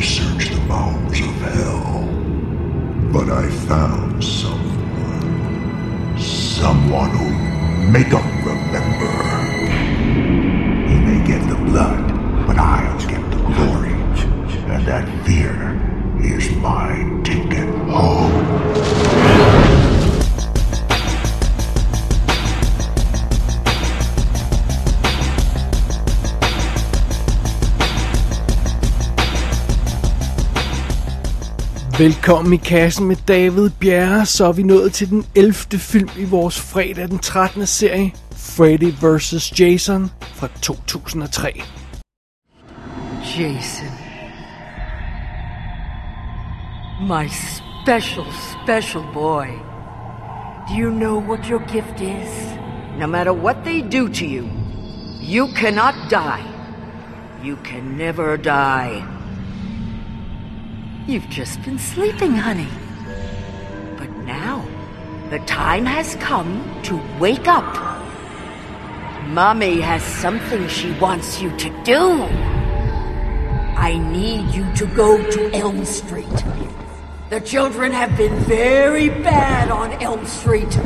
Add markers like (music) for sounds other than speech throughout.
to search the bowels of hell. But I found someone. Someone who'll make 'em remember. He may get the blood, but I'll get the glory. And that fear is my ticket home. Velkommen i kassen med David Bjerre, så er vi nået til den 11. film i vores fredag den 13. serie, Freddy vs. Jason fra 2003. Jason. My special, special boy. Do you know what your gift is? No matter what they do to you, you cannot die. You can never die. You've just been sleeping, honey. But now, the time has come to wake up. Mommy has something she wants you to do. I need you to go to Elm Street. The children have been very bad on Elm Street.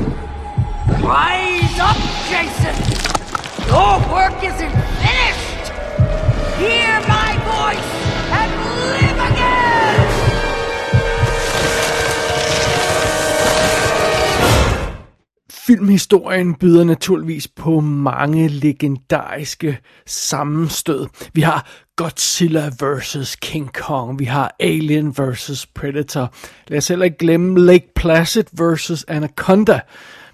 Rise up, Jason! Your work isn't finished! Hear my voice and live again! Filmhistorien byder naturligvis på mange legendariske sammenstød. Vi har Godzilla vs. King Kong, vi har Alien vs. Predator. Lad os heller ikke glemme Lake Placid vs. Anaconda,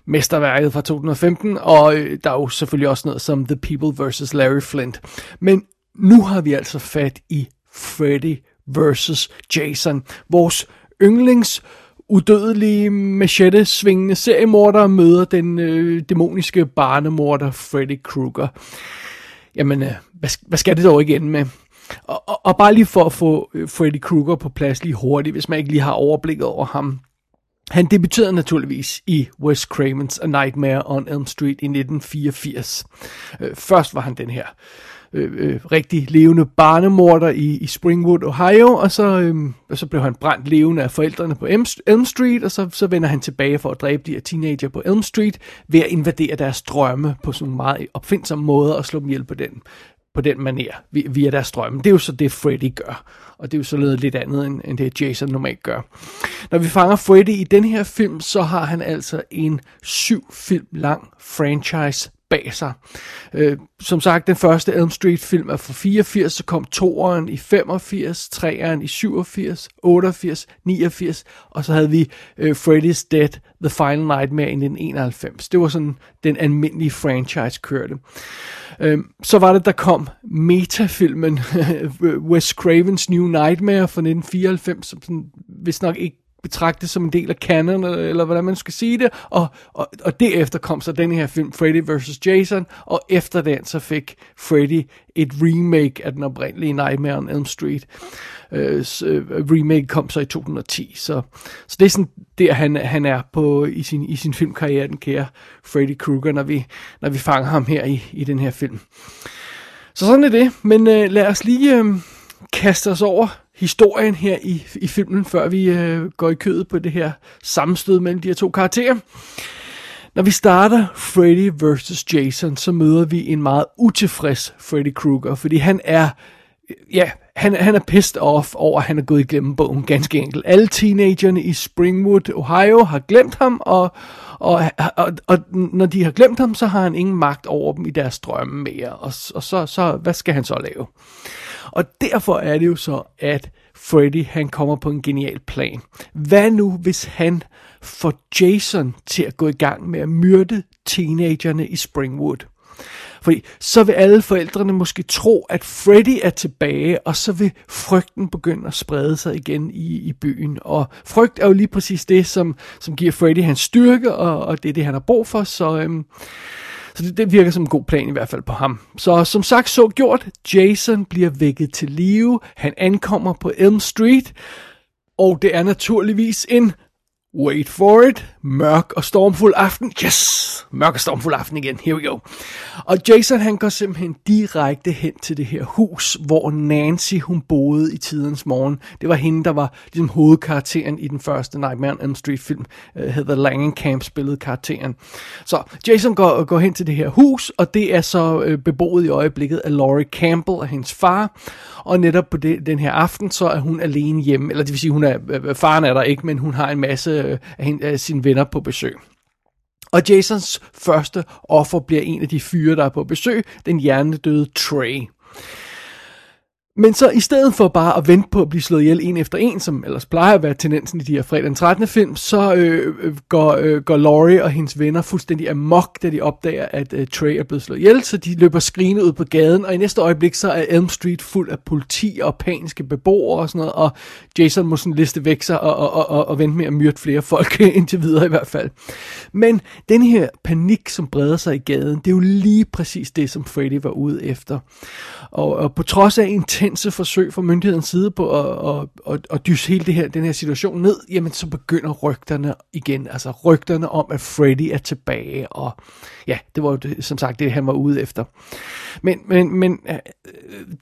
mesterværket fra 2015, og øh, der er jo selvfølgelig også noget som The People vs. Larry Flint. Men nu har vi altså fat i Freddy vs. Jason, vores yndlings udødelige machete-svingende seriemorder møder den øh, dæmoniske barnemorder Freddy Krueger. Jamen, øh, hvad, hvad skal det dog igen med? Og, og, og bare lige for at få øh, Freddy Krueger på plads lige hurtigt, hvis man ikke lige har overblikket over ham. Han debuterede naturligvis i Wes Cravens A Nightmare on Elm Street i 1984. Øh, først var han den her øh, Øh, øh, rigtig levende barnemorder i, i Springwood, Ohio, og så, øh, og så blev han brændt levende af forældrene på Elm, Elm Street, og så, så vender han tilbage for at dræbe de her teenager på Elm Street ved at invadere deres drømme på sådan en meget opfindsom måde og slå dem ihjel på den, på den maner via deres drømme. Det er jo så det, Freddy gør. Og det er jo så lidt andet, end, end det Jason normalt gør. Når vi fanger Freddy i den her film, så har han altså en syv film lang franchise bag sig. Øh, som sagt, den første Elm Street film er fra 84, så kom toeren i 85, treeren i 87, 88, 89, og så havde vi øh, Freddy's Dead, The Final Nightmare i 1991. Det var sådan, den almindelige franchise kørte. Øh, så var det, der kom metafilmen (laughs) Wes Cravens New Nightmare fra 1994, som sådan, hvis nok ikke betragtet som en del af canon, øh, eller hvordan man skal sige det, og, og, og derefter kom så den her film, Freddy vs. Jason, og efter den så fik Freddy et remake af den oprindelige Nightmare on Elm Street. Uh, remake kom så i 2010, så, så det er sådan der, han, han er på i sin, i sin filmkarriere, den kære Freddy Krueger, når vi, når vi fanger ham her i, i den her film. Så sådan er det, men øh, lad os lige øh, kaste os over historien her i, i filmen, før vi øh, går i kødet på det her sammenstød mellem de her to karakterer. Når vi starter Freddy vs. Jason, så møder vi en meget utilfreds Freddy Krueger, fordi han er, ja, han, han er pissed off over, at han er gået igennem bogen, ganske enkelt. Alle teenagerne i Springwood, Ohio, har glemt ham, og, og, og, og når de har glemt ham, så har han ingen magt over dem i deres drømme mere. Og, og så, så, hvad skal han så lave? Og derfor er det jo så, at Freddy han kommer på en genial plan. Hvad nu, hvis han får Jason til at gå i gang med at myrde teenagerne i Springwood? Fordi så vil alle forældrene måske tro, at Freddy er tilbage, og så vil frygten begynde at sprede sig igen i, i byen. Og frygt er jo lige præcis det, som, som giver Freddy hans styrke, og, og det er det, han har brug for. Så, øhm, så det, det virker som en god plan i hvert fald på ham. Så som sagt så gjort, Jason bliver vækket til live. Han ankommer på Elm Street. Og det er naturligvis en Wait for it. Mørk og stormfuld aften. Yes! Mørk og stormfuld aften igen. Here we go. Og Jason han går simpelthen direkte hen til det her hus, hvor Nancy hun boede i tidens morgen. Det var hende, der var ligesom hovedkarakteren i den første Nightmare on Elm Street film. Øh, uh, Heather Langenkamp spillede karakteren. Så Jason går, går hen til det her hus, og det er så uh, beboet i øjeblikket af Laurie Campbell og hendes far. Og netop på det, den her aften, så er hun alene hjemme. Eller det vil sige, hun er, øh, faren er der ikke, men hun har en masse øh, af, hende, af sine venner på besøg. Og Jasons første offer bliver en af de fyre, der er på besøg, den hjernedøde Trey. Men så i stedet for bare at vente på at blive slået ihjel en efter en, som ellers plejer at være tendensen i de her fredag den 13. film, så øh, øh, går, øh, går Laurie og hendes venner fuldstændig amok, da de opdager, at øh, Trey er blevet slået ihjel, så de løber skrigende ud på gaden, og i næste øjeblik så er Elm Street fuld af politi og paniske beboere og sådan noget, og Jason må sådan liste væk sig og, og, og, og, og vente med at myrde flere folk, (laughs) indtil videre i hvert fald. Men den her panik, som breder sig i gaden, det er jo lige præcis det, som Freddy var ude efter. Og, og på trods af en intense forsøg fra myndighedens side på at, at, at, at dyse hele det her, den her situation ned, jamen så begynder rygterne igen. Altså rygterne om, at Freddy er tilbage. Og ja, det var jo det, som sagt det, han var ude efter. Men, men, men øh,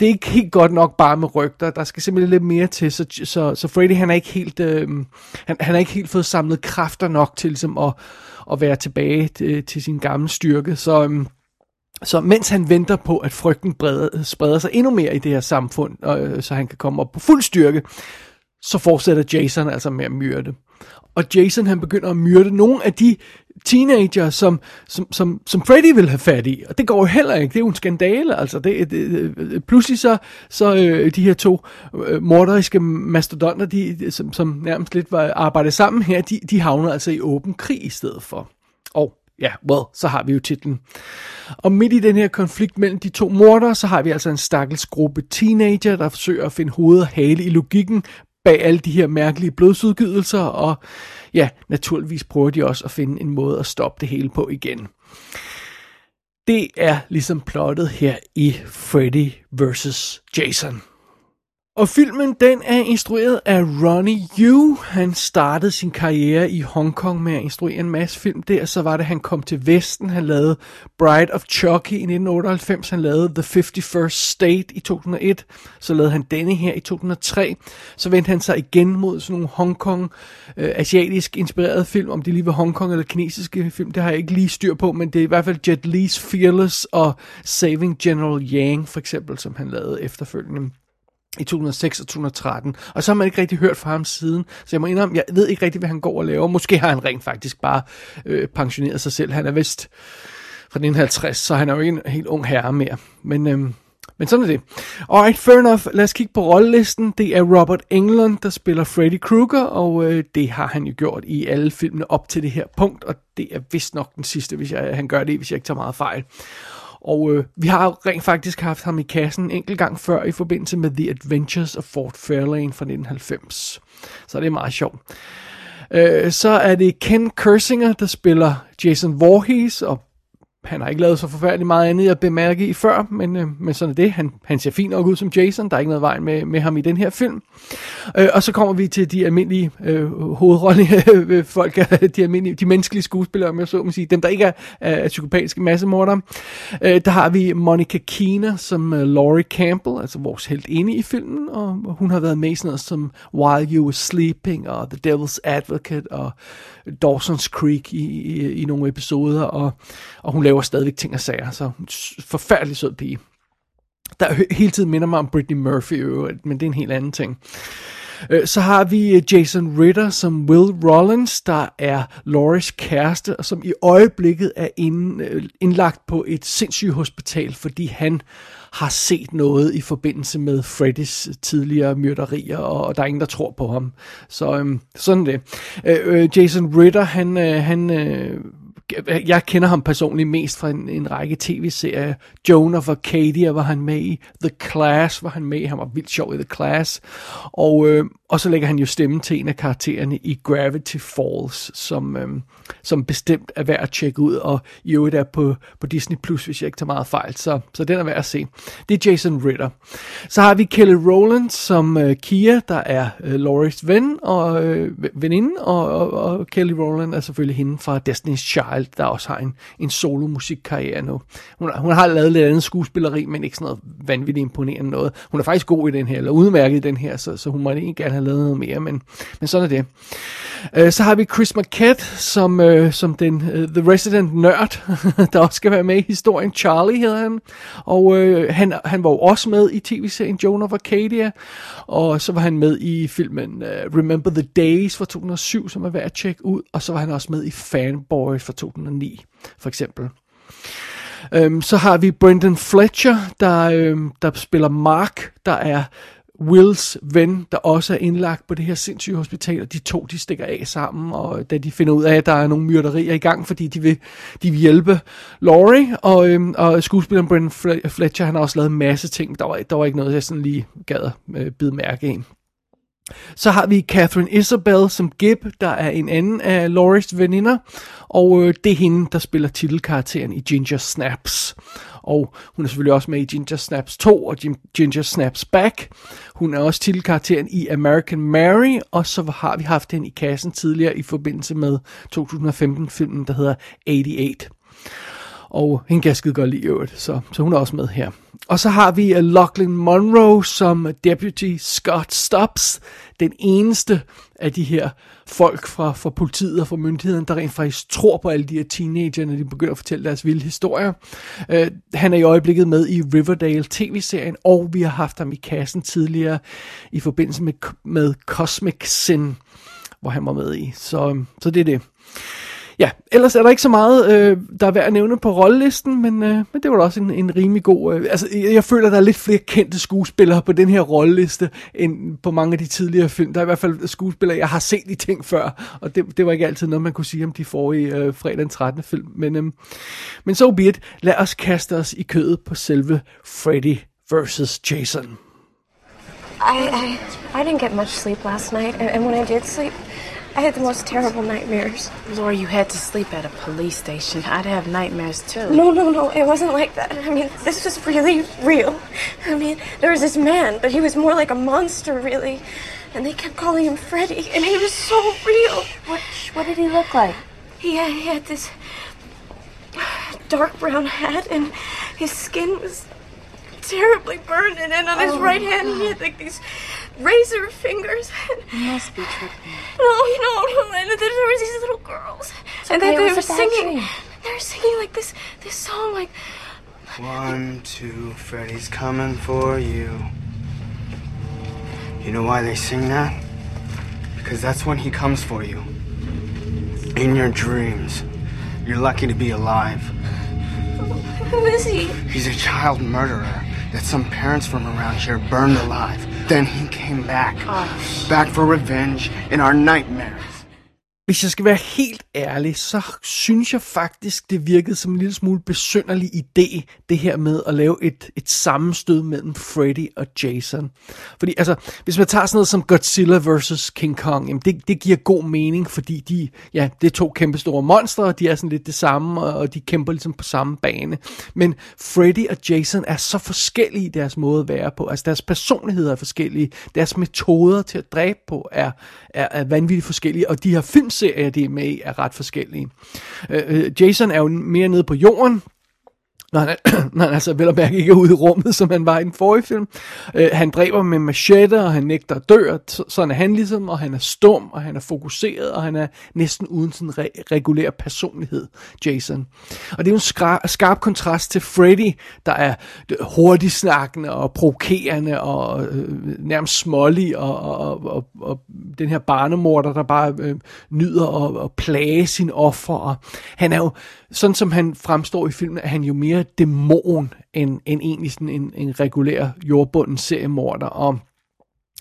det er ikke helt godt nok bare med rygter. Der skal simpelthen lidt mere til. Så, så, så Freddy han er ikke helt, øh, han, han er ikke helt fået samlet kræfter nok til ligesom, at, at være tilbage til, til sin gamle styrke. Så... Øh, så mens han venter på, at frygten breder, spreder sig endnu mere i det her samfund, og, øh, så han kan komme op på fuld styrke, så fortsætter Jason altså med at myrde. Og Jason han begynder at myrde nogle af de teenager, som, som, som, som Freddy vil have fat i. Og det går jo heller ikke. Det er jo en skandale. Altså, det, det, øh, pludselig så, så øh, de her to øh, morderiske mastodonter, de, som, som nærmest lidt var arbejdet sammen her, de, de havner altså i åben krig i stedet for. Og ja, well, så har vi jo titlen. Og midt i den her konflikt mellem de to mordere, så har vi altså en stakkels gruppe teenager, der forsøger at finde hoved og hale i logikken bag alle de her mærkelige blodsudgydelser, og ja, naturligvis prøver de også at finde en måde at stoppe det hele på igen. Det er ligesom plottet her i Freddy vs. Jason. Og filmen, den er instrueret af Ronnie Yu. Han startede sin karriere i Hongkong med at instruere en masse film der. Så var det, han kom til Vesten. Han lavede Bride of Chucky i 1998. Han lavede The 51st State i 2001. Så lavede han denne her i 2003. Så vendte han sig igen mod sådan nogle Hongkong, øh, asiatisk inspirerede film. Om det lige var Hongkong eller kinesiske film, det har jeg ikke lige styr på. Men det er i hvert fald Jet Li's Fearless og Saving General Yang for eksempel, som han lavede efterfølgende i 2006 og 2013, og så har man ikke rigtig hørt fra ham siden, så jeg må indrømme, jeg ved ikke rigtig, hvad han går og laver. Måske har han rent faktisk bare øh, pensioneret sig selv. Han er vist fra 1950, så han er jo ikke en helt ung herre mere. Men, øh, men sådan er det. Alright, fair enough. Lad os kigge på rollelisten. Det er Robert Englund, der spiller Freddy Krueger, og øh, det har han jo gjort i alle filmene op til det her punkt, og det er vist nok den sidste, hvis jeg, han gør det, hvis jeg ikke tager meget fejl. Og øh, vi har rent faktisk haft ham i kassen en enkelt gang før i forbindelse med The Adventures of Fort Fairlane fra 1990. Så det er meget sjovt. Øh, så er det Ken Kersinger, der spiller Jason Voorhees, og han har ikke lavet så forfærdeligt meget andet at bemærke i før, men, øh, men sådan er det. Han, han ser fint nok ud som Jason. Der er ikke noget vej med, med ham i den her film. Øh, og så kommer vi til de almindelige øh, hovedrollefolk, (laughs) øh, (laughs) de almindelige, de menneskelige skuespillere, om jeg så må sige. Dem, der ikke er, er psykopatiske massemordere. Øh, der har vi Monica Keener som øh, Laurie Campbell, altså vores helt inde i filmen. Og hun har været med i sådan noget som While You Were Sleeping og The Devil's Advocate og Dawson's Creek i, i, i nogle episoder. Og, og hun laver stadigvæk ting og sager, så forfærdelig sød pige. Der hele tiden minder mig om Britney Murphy, men det er en helt anden ting. Øh, så har vi øh, Jason Ritter som Will Rollins, der er Loris kæreste, og som i øjeblikket er øh, indlagt på et sindssygt hospital, fordi han har set noget i forbindelse med Freddys tidligere myrderier, og der er ingen, der tror på ham. Så øhm, sådan det. Øh, Jason Ritter, han, øh, han øh, jeg kender ham personligt mest fra en, en række tv-serier. Joan of Arcadia var han med i. The Class var han med i. Han var vildt sjov i The Class. Og, øh, og så lægger han jo stemme til en af karaktererne i Gravity Falls, som, øh, som bestemt er værd at tjekke ud, og i øvrigt er på, på Disney+, Plus, hvis jeg ikke tager meget fejl. Så, så den er værd at se. Det er Jason Ritter. Så har vi Kelly Rowland som øh, Kia, der er øh, Loris ven og øh, veninde, og, og, og Kelly Rowland er selvfølgelig hende fra Destiny's Child, der også har en, en solo-musikkarriere nu. Hun, hun har lavet lidt andet skuespilleri, men ikke sådan noget vanvittigt imponerende noget. Hun er faktisk god i den her, eller udmærket i den her, så, så hun må egentlig gerne have lavet noget mere, men, men sådan er det. Øh, så har vi Chris Marquette som, øh, som den øh, The Resident Nørd, (laughs) der også skal være med i historien. Charlie hedder han, og øh, han, han var jo også med i tv-serien Joan of Arcadia, og så var han med i filmen øh, Remember the Days fra 2007, som er værd at tjekke ud, og så var han også med i Fanboys fra 2009, for eksempel. Øhm, så har vi Brendan Fletcher, der, øhm, der spiller Mark, der er Wills ven, der også er indlagt på det her sindssyge hospital, og de to, de stikker af sammen, og da de finder ud af, at der er nogle myrderier i gang, fordi de vil, de vil hjælpe Laurie, og, øhm, og skuespilleren Brendan Fletcher, han har også lavet en masse ting, der var, der var ikke noget, jeg sådan lige gad øh, bide mærke i. Så har vi Catherine Isabel som Gib, der er en anden af Loris veninder, og øh, det er hende, der spiller titelkarakteren i Ginger Snaps. Og hun er selvfølgelig også med i Ginger Snaps 2 og Ginger Snaps Back. Hun er også titelkarakteren i American Mary, og så har vi haft hende i kassen tidligere i forbindelse med 2015-filmen, der hedder 88. Og hende kan jeg skide godt lide øvrigt, så, så hun er også med her. Og så har vi uh, Lachlan Monroe som Deputy Scott Stubbs, den eneste af de her folk fra, fra politiet og fra myndighederne, der rent faktisk tror på alle de her teenager, når de begynder at fortælle deres vilde historier. Uh, han er i øjeblikket med i Riverdale tv-serien, og vi har haft ham i kassen tidligere i forbindelse med, med Cosmic Sin, hvor han var med i. Så, så det er det. Ja, ellers er der ikke så meget, øh, der er værd at nævne på rollelisten, men, øh, men det var da også en, en rimelig god... Øh, altså, jeg, jeg føler, der er lidt flere kendte skuespillere på den her rolleliste, end på mange af de tidligere film. Der er i hvert fald skuespillere, jeg har set i ting før, og det, det var ikke altid noget, man kunne sige om de forrige øh, fredag den 13. film. Men, øh, men so be it. Lad os kaste os i kødet på selve Freddy versus Jason. I, I, I didn't get much sleep last night, and when I did sleep, I had the most terrible nightmares. Laura, you had to sleep at a police station. I'd have nightmares too. No, no, no. It wasn't like that. I mean, this was really real. I mean, there was this man, but he was more like a monster, really. And they kept calling him Freddy, and he was so real. What? What did he look like? He had, he had this dark brown hat, and his skin was terribly burned, and then on his oh, right hand he had like these razor fingers. You must be tripping. No, no, no. And there were these little girls, it's and okay, they, they were singing. Dream. They were singing like this, this song, like. One, two, Freddy's coming for you. You know why they sing that? Because that's when he comes for you. In your dreams. You're lucky to be alive. Who is he? He's a child murderer that some parents from around here burned alive. Then he came back. Ah. Back for revenge in our nightmares. Hvis jeg skal være helt ærlig, så synes jeg faktisk, det virkede som en lille smule besynderlig idé, det her med at lave et, et sammenstød mellem Freddy og Jason. Fordi altså, hvis man tager sådan noget som Godzilla vs. King Kong, jamen det, det giver god mening, fordi de, ja, det er to kæmpe store monstre, og de er sådan lidt det samme, og de kæmper ligesom på samme bane. Men Freddy og Jason er så forskellige i deres måde at være på. Altså deres personligheder er forskellige, deres metoder til at dræbe på er, er, er vanvittigt forskellige, og de her films serier, de er med i, er ret forskellige. Øh, øh, Jason er jo mere nede på jorden, når han, (clears throat) når han altså vel og mærke ikke er ude i rummet, som han var i den forrige film. Øh, han dræber med machete, og han nægter at dø, og sådan er han ligesom, og han er stum, og han er fokuseret, og han er næsten uden sin re- regulær personlighed, Jason. Og det er jo en skra- skarp kontrast til Freddy, der er hurtigt snakkende og provokerende og øh, nærmest smålig, og, og, og, og den her barnemorder, der bare øh, nyder at, at plage sin offer. Og han er jo, sådan som han fremstår i filmen, er han jo mere dæmon end, end egentlig sådan en, en regulær jordbunden seriemorder. Og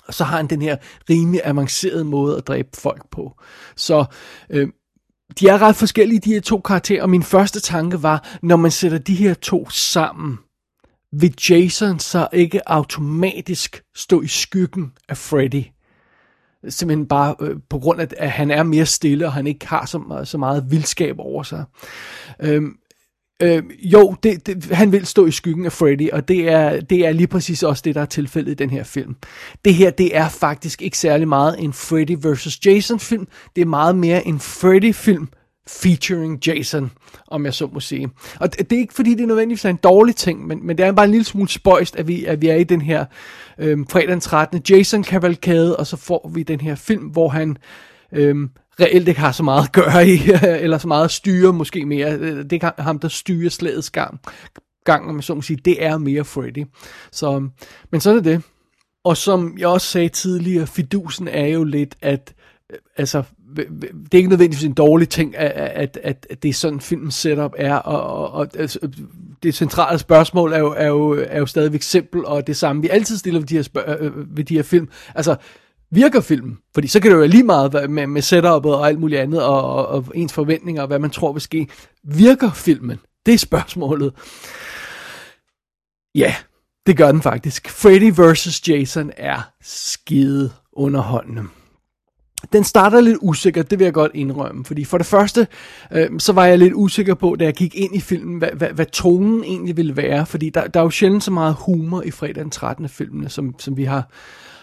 så har han den her rimelig avancerede måde at dræbe folk på. Så øh, de er ret forskellige, de her to karakterer, og min første tanke var, når man sætter de her to sammen, vil Jason så ikke automatisk stå i skyggen af Freddy? Simpelthen bare øh, på grund af, at han er mere stille, og han ikke har så, så meget vildskab over sig. Øhm, Øh, jo, det, det, han vil stå i skyggen af Freddy, og det er, det er lige præcis også det, der er tilfældet i den her film. Det her, det er faktisk ikke særlig meget en Freddy vs. Jason film, det er meget mere en Freddy film featuring Jason, om jeg så må sige. Og det, det er ikke fordi, det er nødvendigvis en dårlig ting, men, men det er bare en lille smule spøjst, at vi, at vi er i den her øh, fredag den 13. Jason-kavalkade, og så får vi den her film, hvor han... Øh, reelt ikke har så meget at gøre i, (laughs) eller så meget at styre måske mere. Det er ham, der styrer slagets gang, gang om så må sige. Det er mere Freddy. Så, men så er det. Og som jeg også sagde tidligere, fidusen er jo lidt, at øh, altså, det er ikke nødvendigvis en dårlig ting, at, at, at, at det er sådan filmens setup er, og, og, og altså, det centrale spørgsmål er jo, er, jo, er jo stadigvæk simpelt, og det samme vi altid stiller ved de her, spørg- øh, øh, ved de her film. Altså, virker filmen? Fordi så kan det jo lige meget med, med setupet og alt muligt andet, og, og, og ens forventninger og hvad man tror vil ske. Virker filmen? Det er spørgsmålet. Ja, det gør den faktisk. Freddy vs. Jason er skide underholdende. Den starter lidt usikker, det vil jeg godt indrømme, fordi for det første, øh, så var jeg lidt usikker på, da jeg gik ind i filmen, hvad, hvad, hvad tonen egentlig ville være, fordi der, der er jo sjældent så meget humor i fredag den 13. filmene, som, som vi har,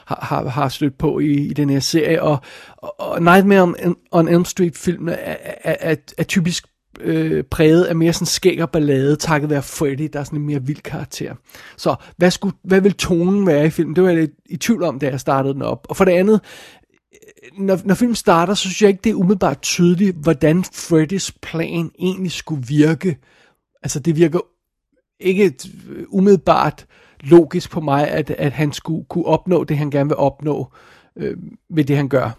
har, har, har stødt på i, i den her serie, og, og, Nightmare on, on Elm Street filmene er, er, er, er typisk øh, præget af mere sådan skæg og ballade, takket være Freddy, der er sådan en mere vild karakter. Så hvad, skulle, hvad vil tonen være i filmen? Det var jeg lidt i tvivl om, da jeg startede den op. Og for det andet, øh, når, når filmen starter, så synes jeg ikke, det er umiddelbart tydeligt, hvordan Freddys plan egentlig skulle virke. Altså, det virker ikke umiddelbart logisk på mig, at, at han skulle kunne opnå det, han gerne vil opnå øh, ved det, han gør.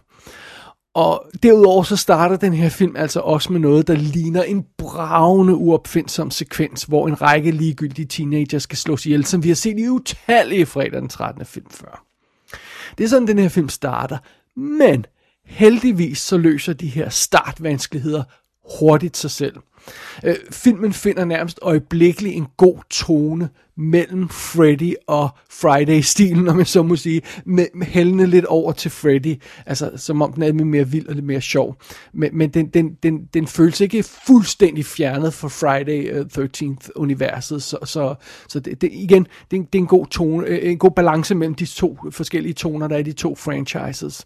Og derudover så starter den her film altså også med noget, der ligner en bravende uopfindsom sekvens, hvor en række ligegyldige teenager skal slås ihjel, som vi har set i utallige fredag den 13. film før. Det er sådan, den her film starter. Men heldigvis så løser de her startvanskeligheder hurtigt sig selv. Øh, filmen finder nærmest øjeblikkeligt en god tone mellem Freddy og Friday-stilen, om jeg så må sige, med, med hældende lidt over til Freddy, altså som om den er lidt mere vild og lidt mere sjov. Men, men den, den, den, den føles ikke fuldstændig fjernet fra Friday øh, uh, 13th-universet, så, så, så det, det, igen, det, det er en god tone, øh, en god balance mellem de to forskellige toner, der er i de to franchises.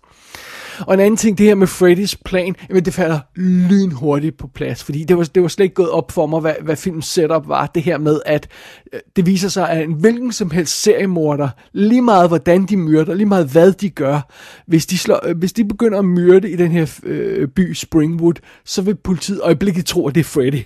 Og en anden ting, det her med Freddys plan, jamen det falder lynhurtigt på plads, fordi det var, det var slet ikke gået op for mig, hvad, hvad filmens setup var, det her med, at øh, det viser sig, at en hvilken som helst seriemorder, lige meget hvordan de myrder, lige meget hvad de gør, hvis de, slår, øh, hvis de begynder at myrde i den her øh, by Springwood, så vil politiet øjeblikket tro, at det er Freddy.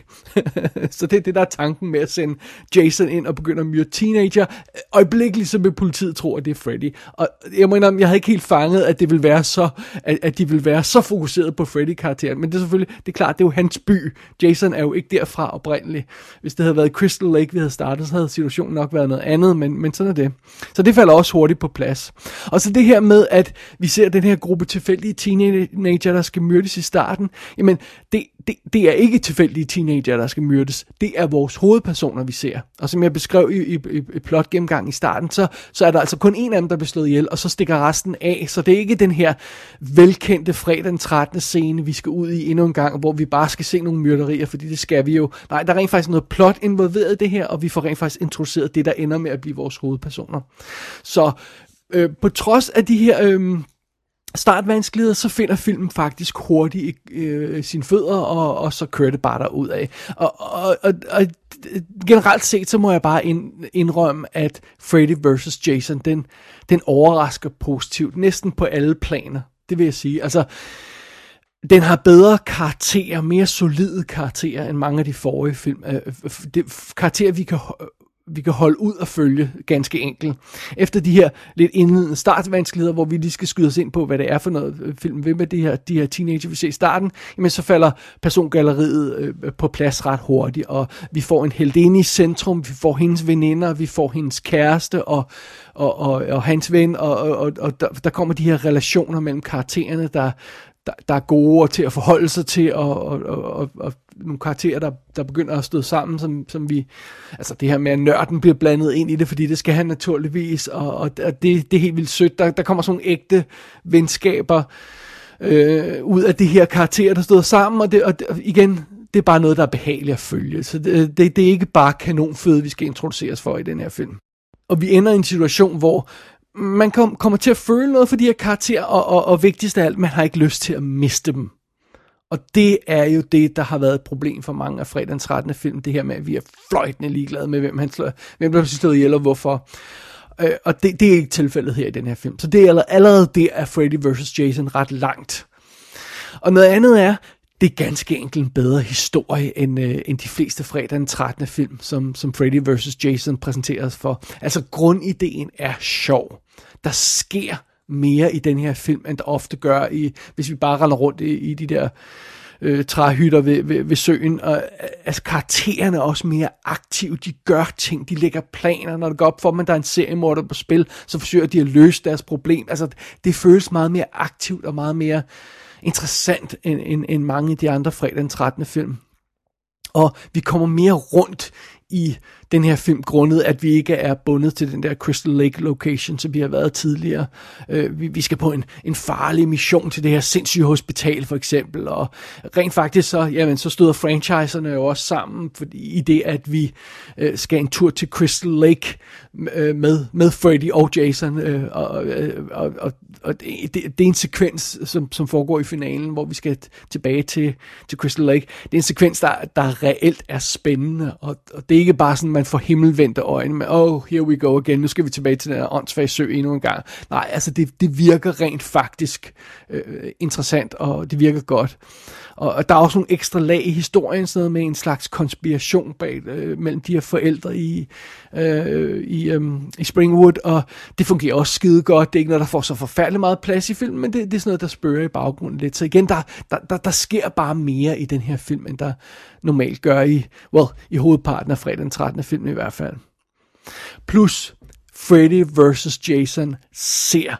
(laughs) så det er det, der er tanken med at sende Jason ind og begynde at myrde teenager. Øjeblikkeligt så vil politiet tro, at det er Freddy. Og jeg må indrømme, jeg havde ikke helt fanget, at det vil være så, at, at de vil være så fokuseret på Freddy-karakteren. Men det er selvfølgelig, det er klart, det er jo hans by. Jason er jo ikke derfra oprindeligt. Hvis det havde været Crystal Lake, vi havde startet, så havde situationen nok været noget andet, men, men sådan er det. Så det falder også hurtigt på plads. Og så det her med, at vi ser den her gruppe tilfældige teenager, der skal myrdes i starten, jamen det, det, det er ikke tilfældige teenager, der skal myrdes. Det er vores hovedpersoner, vi ser. Og som jeg beskrev i, i, i plot gennemgang i starten, så, så er der altså kun en af dem, der bliver slået ihjel, og så stikker resten af. Så det er ikke den her velkendte fredag den 13. scene, vi skal ud i endnu en gang, hvor vi bare skal se nogle myrderier, fordi det skal vi jo. Nej, der er rent faktisk noget plot involveret i det her, og vi får rent faktisk introduceret det, der ender med at blive vores hovedpersoner. Så øh, på trods af de her... Øh, startvanskeligheder, så finder filmen faktisk hurtigt øh, sine fødder, og, og så kører det bare derud af. Og, og, og, og generelt set, så må jeg bare indrømme, at Freddy vs. Jason, den, den overrasker positivt, næsten på alle planer, det vil jeg sige. Altså, den har bedre karakterer, mere solide karakterer end mange af de forrige film. Øh, det, karakterer, vi kan vi kan holde ud og følge ganske enkelt. Efter de her lidt indledende startvanskeligheder, hvor vi lige skal skyde os ind på, hvad det er for noget øh, film ved med det her, de her teenager, vi ser i starten, jamen så falder persongalleriet øh, på plads ret hurtigt, og vi får en heldinde i centrum, vi får hendes veninder, vi får hendes kæreste og, og, og, og hans ven, og, og, og der, der kommer de her relationer mellem karaktererne, der, der, der er gode til at forholde sig til, og, og, og, og nogle karakterer, der, der begynder at stå sammen, som, som vi, altså det her med, at nørden bliver blandet ind i det, fordi det skal han naturligvis, og, og det, det er helt vildt sødt. Der, der kommer sådan nogle ægte venskaber øh, ud af de her karakterer, der står sammen, og, det, og det, igen, det er bare noget, der er behageligt at følge. Så det, det, det er ikke bare kanonføde, vi skal introduceres for i den her film. Og vi ender i en situation, hvor man kom, kommer til at føle noget for de her karakterer, og, og, og vigtigst af alt, man har ikke lyst til at miste dem. Og det er jo det, der har været et problem for mange af fredagens 13. film, det her med, at vi er fløjtende ligeglade med, hvem, han slår, hvem der bliver slået ihjel og hvorfor. Øh, og det, det er ikke tilfældet her i den her film. Så det er allerede det er Freddy vs. Jason ret langt. Og noget andet er, det er ganske enkelt en bedre historie end, øh, end de fleste fredag den 13. film, som, som Freddy vs. Jason præsenteres for. Altså grundideen er sjov. Der sker mere i den her film, end der ofte gør, i, hvis vi bare render rundt i, i de der øh, træhytter ved, ved, ved søen. Og, øh, altså karaktererne er også mere aktive, de gør ting, de lægger planer, når det går op for dem, at der er en seriemorder på spil, så forsøger de at løse deres problem. Altså det føles meget mere aktivt og meget mere interessant end, end, end mange af de andre fredag den 13. film. Og vi kommer mere rundt i den her film, grundet at vi ikke er bundet til den der Crystal Lake location, som vi har været tidligere. Øh, vi, vi skal på en, en farlig mission til det her sindssyge hospital, for eksempel, og rent faktisk så, jamen, så støder franchiserne jo også sammen, fordi, i det, at vi øh, skal en tur til Crystal Lake øh, med, med Freddy og Jason, øh, og, øh, og, og, og det, det, det er en sekvens, som, som foregår i finalen, hvor vi skal tilbage til, til Crystal Lake. Det er en sekvens, der, der reelt er spændende, og, og det er ikke bare sådan, man får himmelvendte øjne med, oh, here we go again, nu skal vi tilbage til den her åndssvage sø endnu en gang. Nej, altså det, det virker rent faktisk øh, interessant, og det virker godt. Og, og der er også nogle ekstra lag i historien, sådan noget med en slags konspiration bag, øh, mellem de her forældre i, øh, i, øh, i Springwood, og det fungerer også skide godt. Det er ikke noget, der får så forfærdeligt meget plads i filmen, men det, det er sådan noget, der spørger i baggrunden lidt. Så igen, der, der, der, der sker bare mere i den her film, end der normalt gør i, well, i hovedparten af fredag den 13 film i hvert fald. Plus, Freddy vs. Jason ser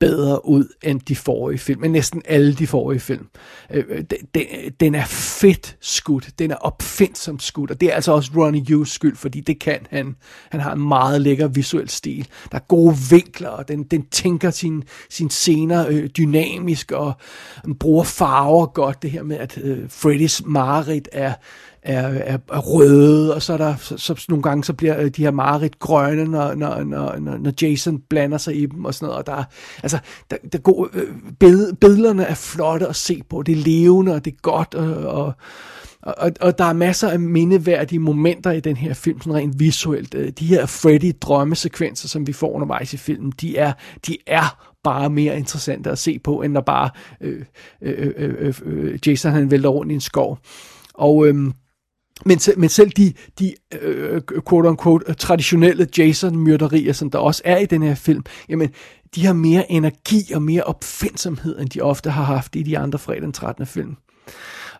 bedre ud end de forrige film, men næsten alle de forrige film. Øh, øh den, den er fedt skudt, den er opfindsomt skudt, og det er altså også Ronnie Hughes skyld, fordi det kan han. Han har en meget lækker visuel stil. Der er gode vinkler, og den, den tænker sin, sin scener øh, dynamisk, og den bruger farver godt. Det her med, at øh, Freddys mareridt er er, er, er røde, og så er der så, så nogle gange så bliver øh, de her mareridt grønne, når, når, når, når Jason blander sig i dem og sådan noget, og der, altså, der, der går, øh, bed, billederne er flotte at se på, det er levende, og det er godt, og, og og, og der er masser af mindeværdige momenter i den her film, sådan rent visuelt. Øh, de her Freddy drømmesekvenser, som vi får undervejs i filmen, de er, de er bare mere interessante at se på, end når bare øh, øh, øh, øh, Jason han vælter rundt i en skov. Og øh, men, men selv de, de øh, quote-unquote traditionelle Jason-myrderier, som der også er i den her film, jamen, de har mere energi og mere opfindsomhed, end de ofte har haft i de andre fredag den 13. film.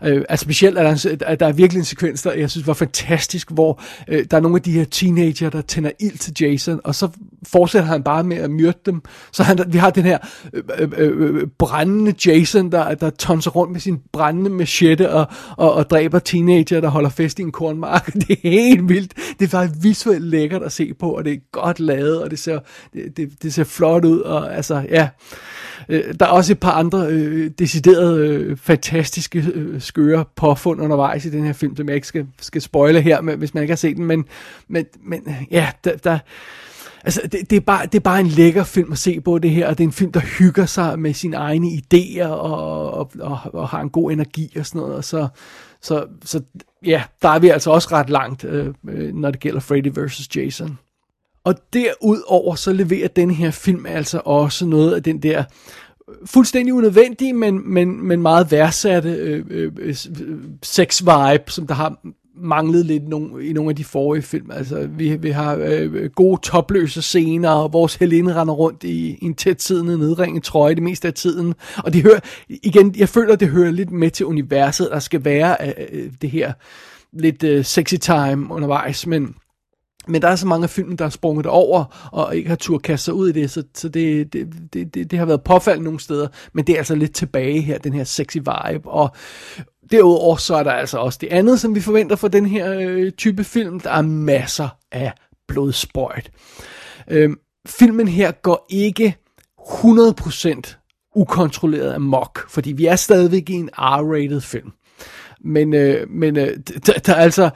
Øh, altså specielt er der, en, der er virkelig en sekvens, der jeg synes var fantastisk, hvor øh, der er nogle af de her teenager, der tænder ild til Jason, og så fortsætter han bare med at myrde dem. Så han, vi har den her øh øh, øh, øh, brændende Jason, der, der tonser rundt med sin brændende machete og, og, og dræber teenager, der holder fest i en kornmark. (laughs) Det er helt vildt. Det er faktisk visuelt lækkert at se på, og det er godt lavet, og det ser, det, det, det ser flot ud, og altså, ja. Øh, der er også et par andre øh, deciderede, øh, fantastiske, øh, skøre påfund undervejs i den her film, som jeg ikke skal, skal spoile her, med, hvis man ikke har set den, men, men, men ja, der, der Altså, det, det, er bare, det er bare en lækker film at se på det her, og det er en film, der hygger sig med sine egne idéer og, og, og, og har en god energi og sådan noget. Og så, så, så ja, der er vi altså også ret langt, øh, øh når det gælder Freddy vs. Jason. Og derudover så leverer den her film altså også noget af den der øh, fuldstændig unødvendige, men, men, men meget værdsatte øh, øh, øh sex-vibe, som der har manglet lidt nogle, i nogle af de forrige film. Altså, vi, vi har øh, gode topløse scener, og vores Helene render rundt i, i en tæt siddende nedringet trøje det meste af tiden. Og det hører, igen, jeg føler, det hører lidt med til universet, der skal være øh, øh, det her lidt øh, sexy time undervejs, men Men der er så mange af filmen, der er sprunget over, og ikke har tur kaste sig ud i det, så, så det, det, det, det, det har været påfaldende nogle steder, men det er altså lidt tilbage her, den her sexy vibe, og derudover så er der altså også det andet, som vi forventer for den her øh, type film, der er masser af blodsprøjt. Øh, filmen her går ikke 100% ukontrolleret amok, fordi vi er stadigvæk i en R-rated film. Men, øh, men øh, der, der er altså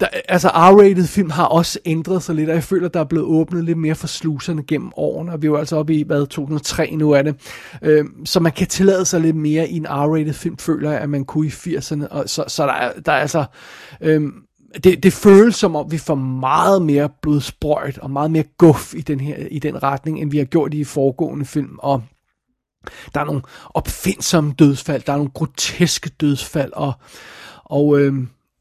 der, altså R-rated film har også ændret sig lidt, og jeg føler, der er blevet åbnet lidt mere for sluserne gennem årene, og vi er jo altså oppe i, hvad, 2003 nu er det. Øh, så man kan tillade sig lidt mere i en R-rated film, føler jeg, at man kunne i 80'erne, og så, så der, er, der er altså... Øh, det, det føles som om, vi får meget mere blodsprøjt og meget mere guf i den, her, i den retning, end vi har gjort i de foregående film. Og der er nogle opfindsomme dødsfald, der er nogle groteske dødsfald, og, og øh,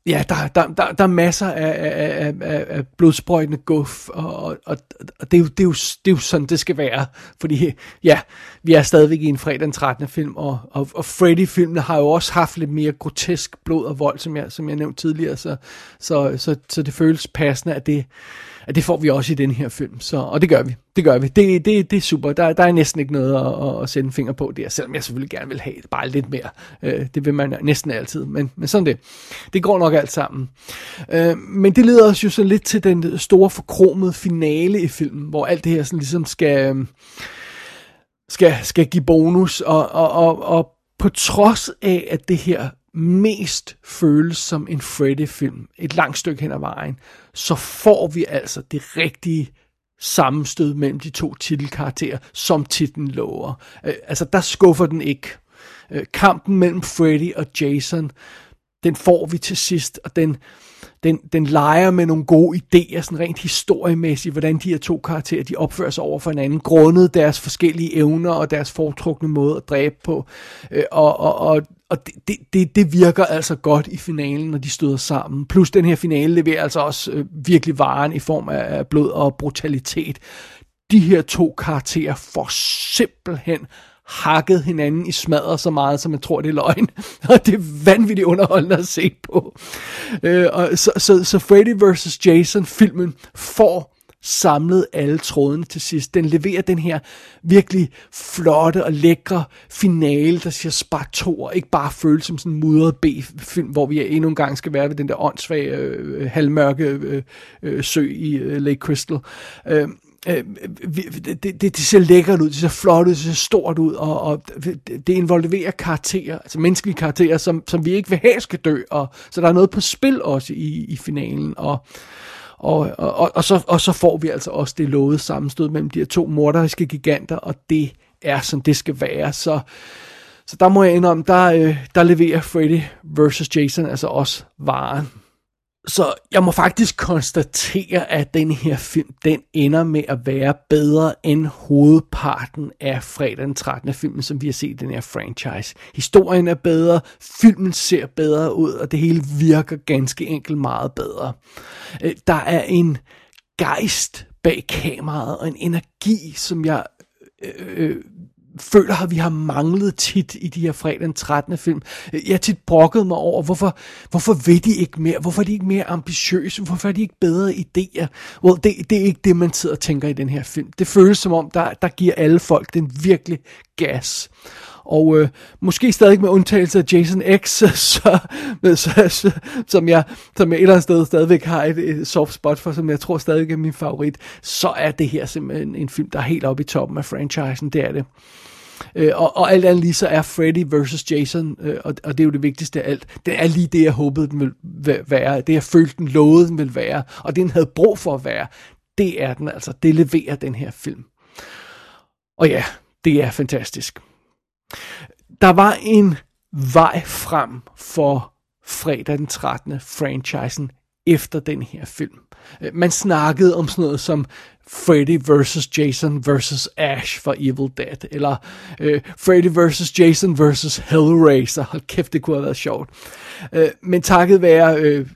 Ja, der, der, der, der er masser af, af, af, af blodsprøjtende guf, og, og, og det, er jo, det, er jo, det er jo sådan, det skal være. Fordi, ja, vi er stadigvæk i en fredag den 13. film, og, og, og Freddy-filmene har jo også haft lidt mere grotesk blod og vold, som jeg, som jeg nævnte tidligere, så, så, så, så det føles passende, at det, at det får vi også i den her film. Så, og det gør vi. Det gør vi. Det, det, det er super. Der, der er næsten ikke noget at, at, sætte en finger på der, selvom jeg selvfølgelig gerne vil have bare lidt mere. Øh, det vil man næsten altid, men, men sådan det. Det går nok alt sammen. Øh, men det leder os jo så lidt til den store forkromede finale i filmen, hvor alt det her sådan ligesom skal, skal, skal give bonus, og, og, og, og på trods af, at det her mest føles som en Freddy-film et langt stykke hen ad vejen, så får vi altså det rigtige sammenstød mellem de to titelkarakterer, som titlen lover. Øh, altså, der skuffer den ikke. Øh, kampen mellem Freddy og Jason, den får vi til sidst, og den, den, den leger med nogle gode idéer, sådan rent historiemæssigt, hvordan de her to karakterer, de opfører sig over for hinanden, grundet deres forskellige evner og deres foretrukne måde at dræbe på. Øh, og, og, og, og det, det, det virker altså godt i finalen, når de støder sammen. Plus den her finale leverer altså også øh, virkelig varen i form af blod og brutalitet. De her to karakterer får simpelthen hakket hinanden i smadret så meget, som man tror, det er løgn. (laughs) Og det er vanvittigt underholdende at se på. Øh, og så, så, så Freddy vs. Jason-filmen får samlet alle trådene til sidst. Den leverer den her virkelig flotte og lækre finale, der siger spar to, og ikke bare føles som sådan en mudret B-film, hvor vi endnu en gang skal være ved den der åndssvage, øh, halvmørke øh, øh, sø i øh, Lake Crystal. Øh, øh, det, det, det ser lækkert ud, det ser flot ud, det ser stort ud, og, og det involverer karakterer, altså menneskelige karakterer, som, som vi ikke vil have skal dø, og så der er noget på spil også i, i finalen, og, og, og, og, så, og så får vi altså også det lovede sammenstød mellem de her to morderiske giganter, og det er som det skal være, så så der må jeg indrømme, der, øh, der leverer Freddy versus Jason altså også varen. Så jeg må faktisk konstatere, at den her film, den ender med at være bedre end hovedparten af fredag den 13. filmen, som vi har set i den her franchise. Historien er bedre, filmen ser bedre ud, og det hele virker ganske enkelt meget bedre. Øh, der er en gejst bag kameraet, og en energi, som jeg øh, øh føler, at vi har manglet tit i de her fredag den 13. film. Jeg har tit brokket mig over, hvorfor, hvorfor ved de ikke mere? Hvorfor er de ikke mere ambitiøse? Hvorfor er de ikke bedre idéer? Well, det, det er ikke det, man sidder og tænker i den her film. Det føles som om, der, der giver alle folk den virkelig gas. Og øh, måske stadig med undtagelse af Jason X, (laughs) så, så, så, som, jeg, som jeg et eller andet sted stadigvæk har et, et soft spot for, som jeg tror stadig er min favorit, så er det her simpelthen en film, der er helt oppe i toppen af franchisen, det er det. Øh, Øh, og, og alt andet lige så er Freddy versus Jason, øh, og, og det er jo det vigtigste af alt, det er lige det, jeg håbede, den ville være, det jeg følte, den lovede, den ville være, og det den havde brug for at være, det er den altså, det leverer den her film. Og ja, det er fantastisk. Der var en vej frem for fredag den 13. franchisen efter den her film. Øh, man snakkede om sådan noget som Freddy vs. Jason vs. Ash for Evil Dead, eller øh, Freddy vs. Jason vs. Hellraiser. Hold kæft, det kunne have været sjovt. Øh, men takket være, øh,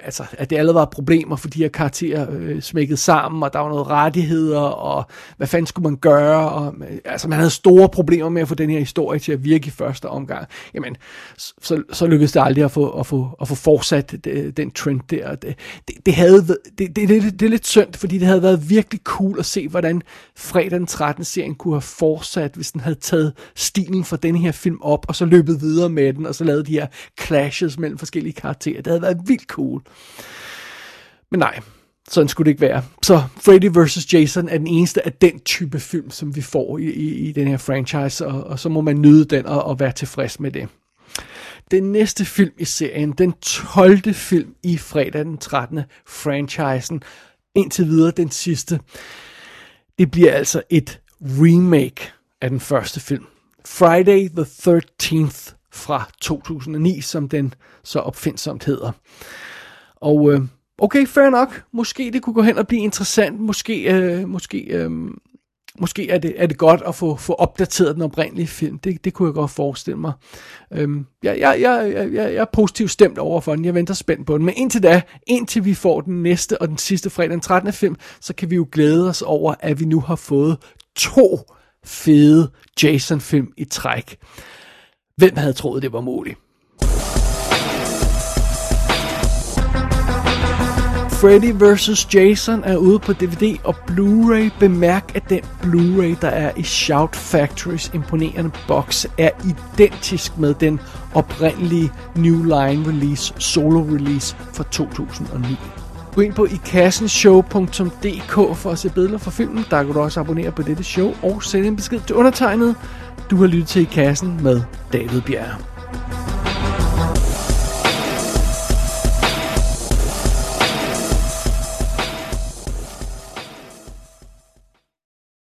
altså, at det allerede var problemer, for de her karakterer øh, smækket sammen, og der var noget rettigheder, og hvad fanden skulle man gøre, og øh, altså, man havde store problemer med at få den her historie til at virke i første omgang. Jamen, så, så lykkedes det aldrig at få, at få, at få fortsat det, den trend der. Det, det, det, havde, det, det, det, det, det er lidt synd, fordi det havde været virkelig cool at se, hvordan fredag den 13. serien kunne have fortsat, hvis den havde taget stilen fra den her film op, og så løbet videre med den, og så lavet de her clashes mellem forskellige karakterer. Det havde været vildt cool. Men nej, sådan skulle det ikke være. Så Freddy vs. Jason er den eneste af den type film, som vi får i, i, i den her franchise, og, og så må man nyde den og, og være tilfreds med det. Den næste film i serien, den 12. film i fredag den 13. franchisen, indtil videre den sidste, det bliver altså et remake af den første film. Friday the 13th fra 2009, som den så opfindsomt hedder. Og øh, okay, fair nok. Måske det kunne gå hen og blive interessant. Måske, øh, måske, øh, måske er, det, er det godt at få, få opdateret den oprindelige film. Det, det kunne jeg godt forestille mig. Øhm, jeg, jeg, jeg, jeg, jeg er positivt stemt over for den. Jeg venter spændt på den. Men indtil da, indtil vi får den næste og den sidste fredag den 13. film, så kan vi jo glæde os over, at vi nu har fået to fede Jason-film i træk. Hvem havde troet, det var muligt? Freddy vs. Jason er ude på DVD og Blu-ray. Bemærk, at den Blu-ray, der er i Shout Factories imponerende boks, er identisk med den oprindelige New Line Release, solo release fra 2009. Gå ind på ikassenshow.dk for at se billeder fra filmen. Der kan du også abonnere på dette show og sende en besked til undertegnet. Du har lyttet til I Kassen med David Bjerg.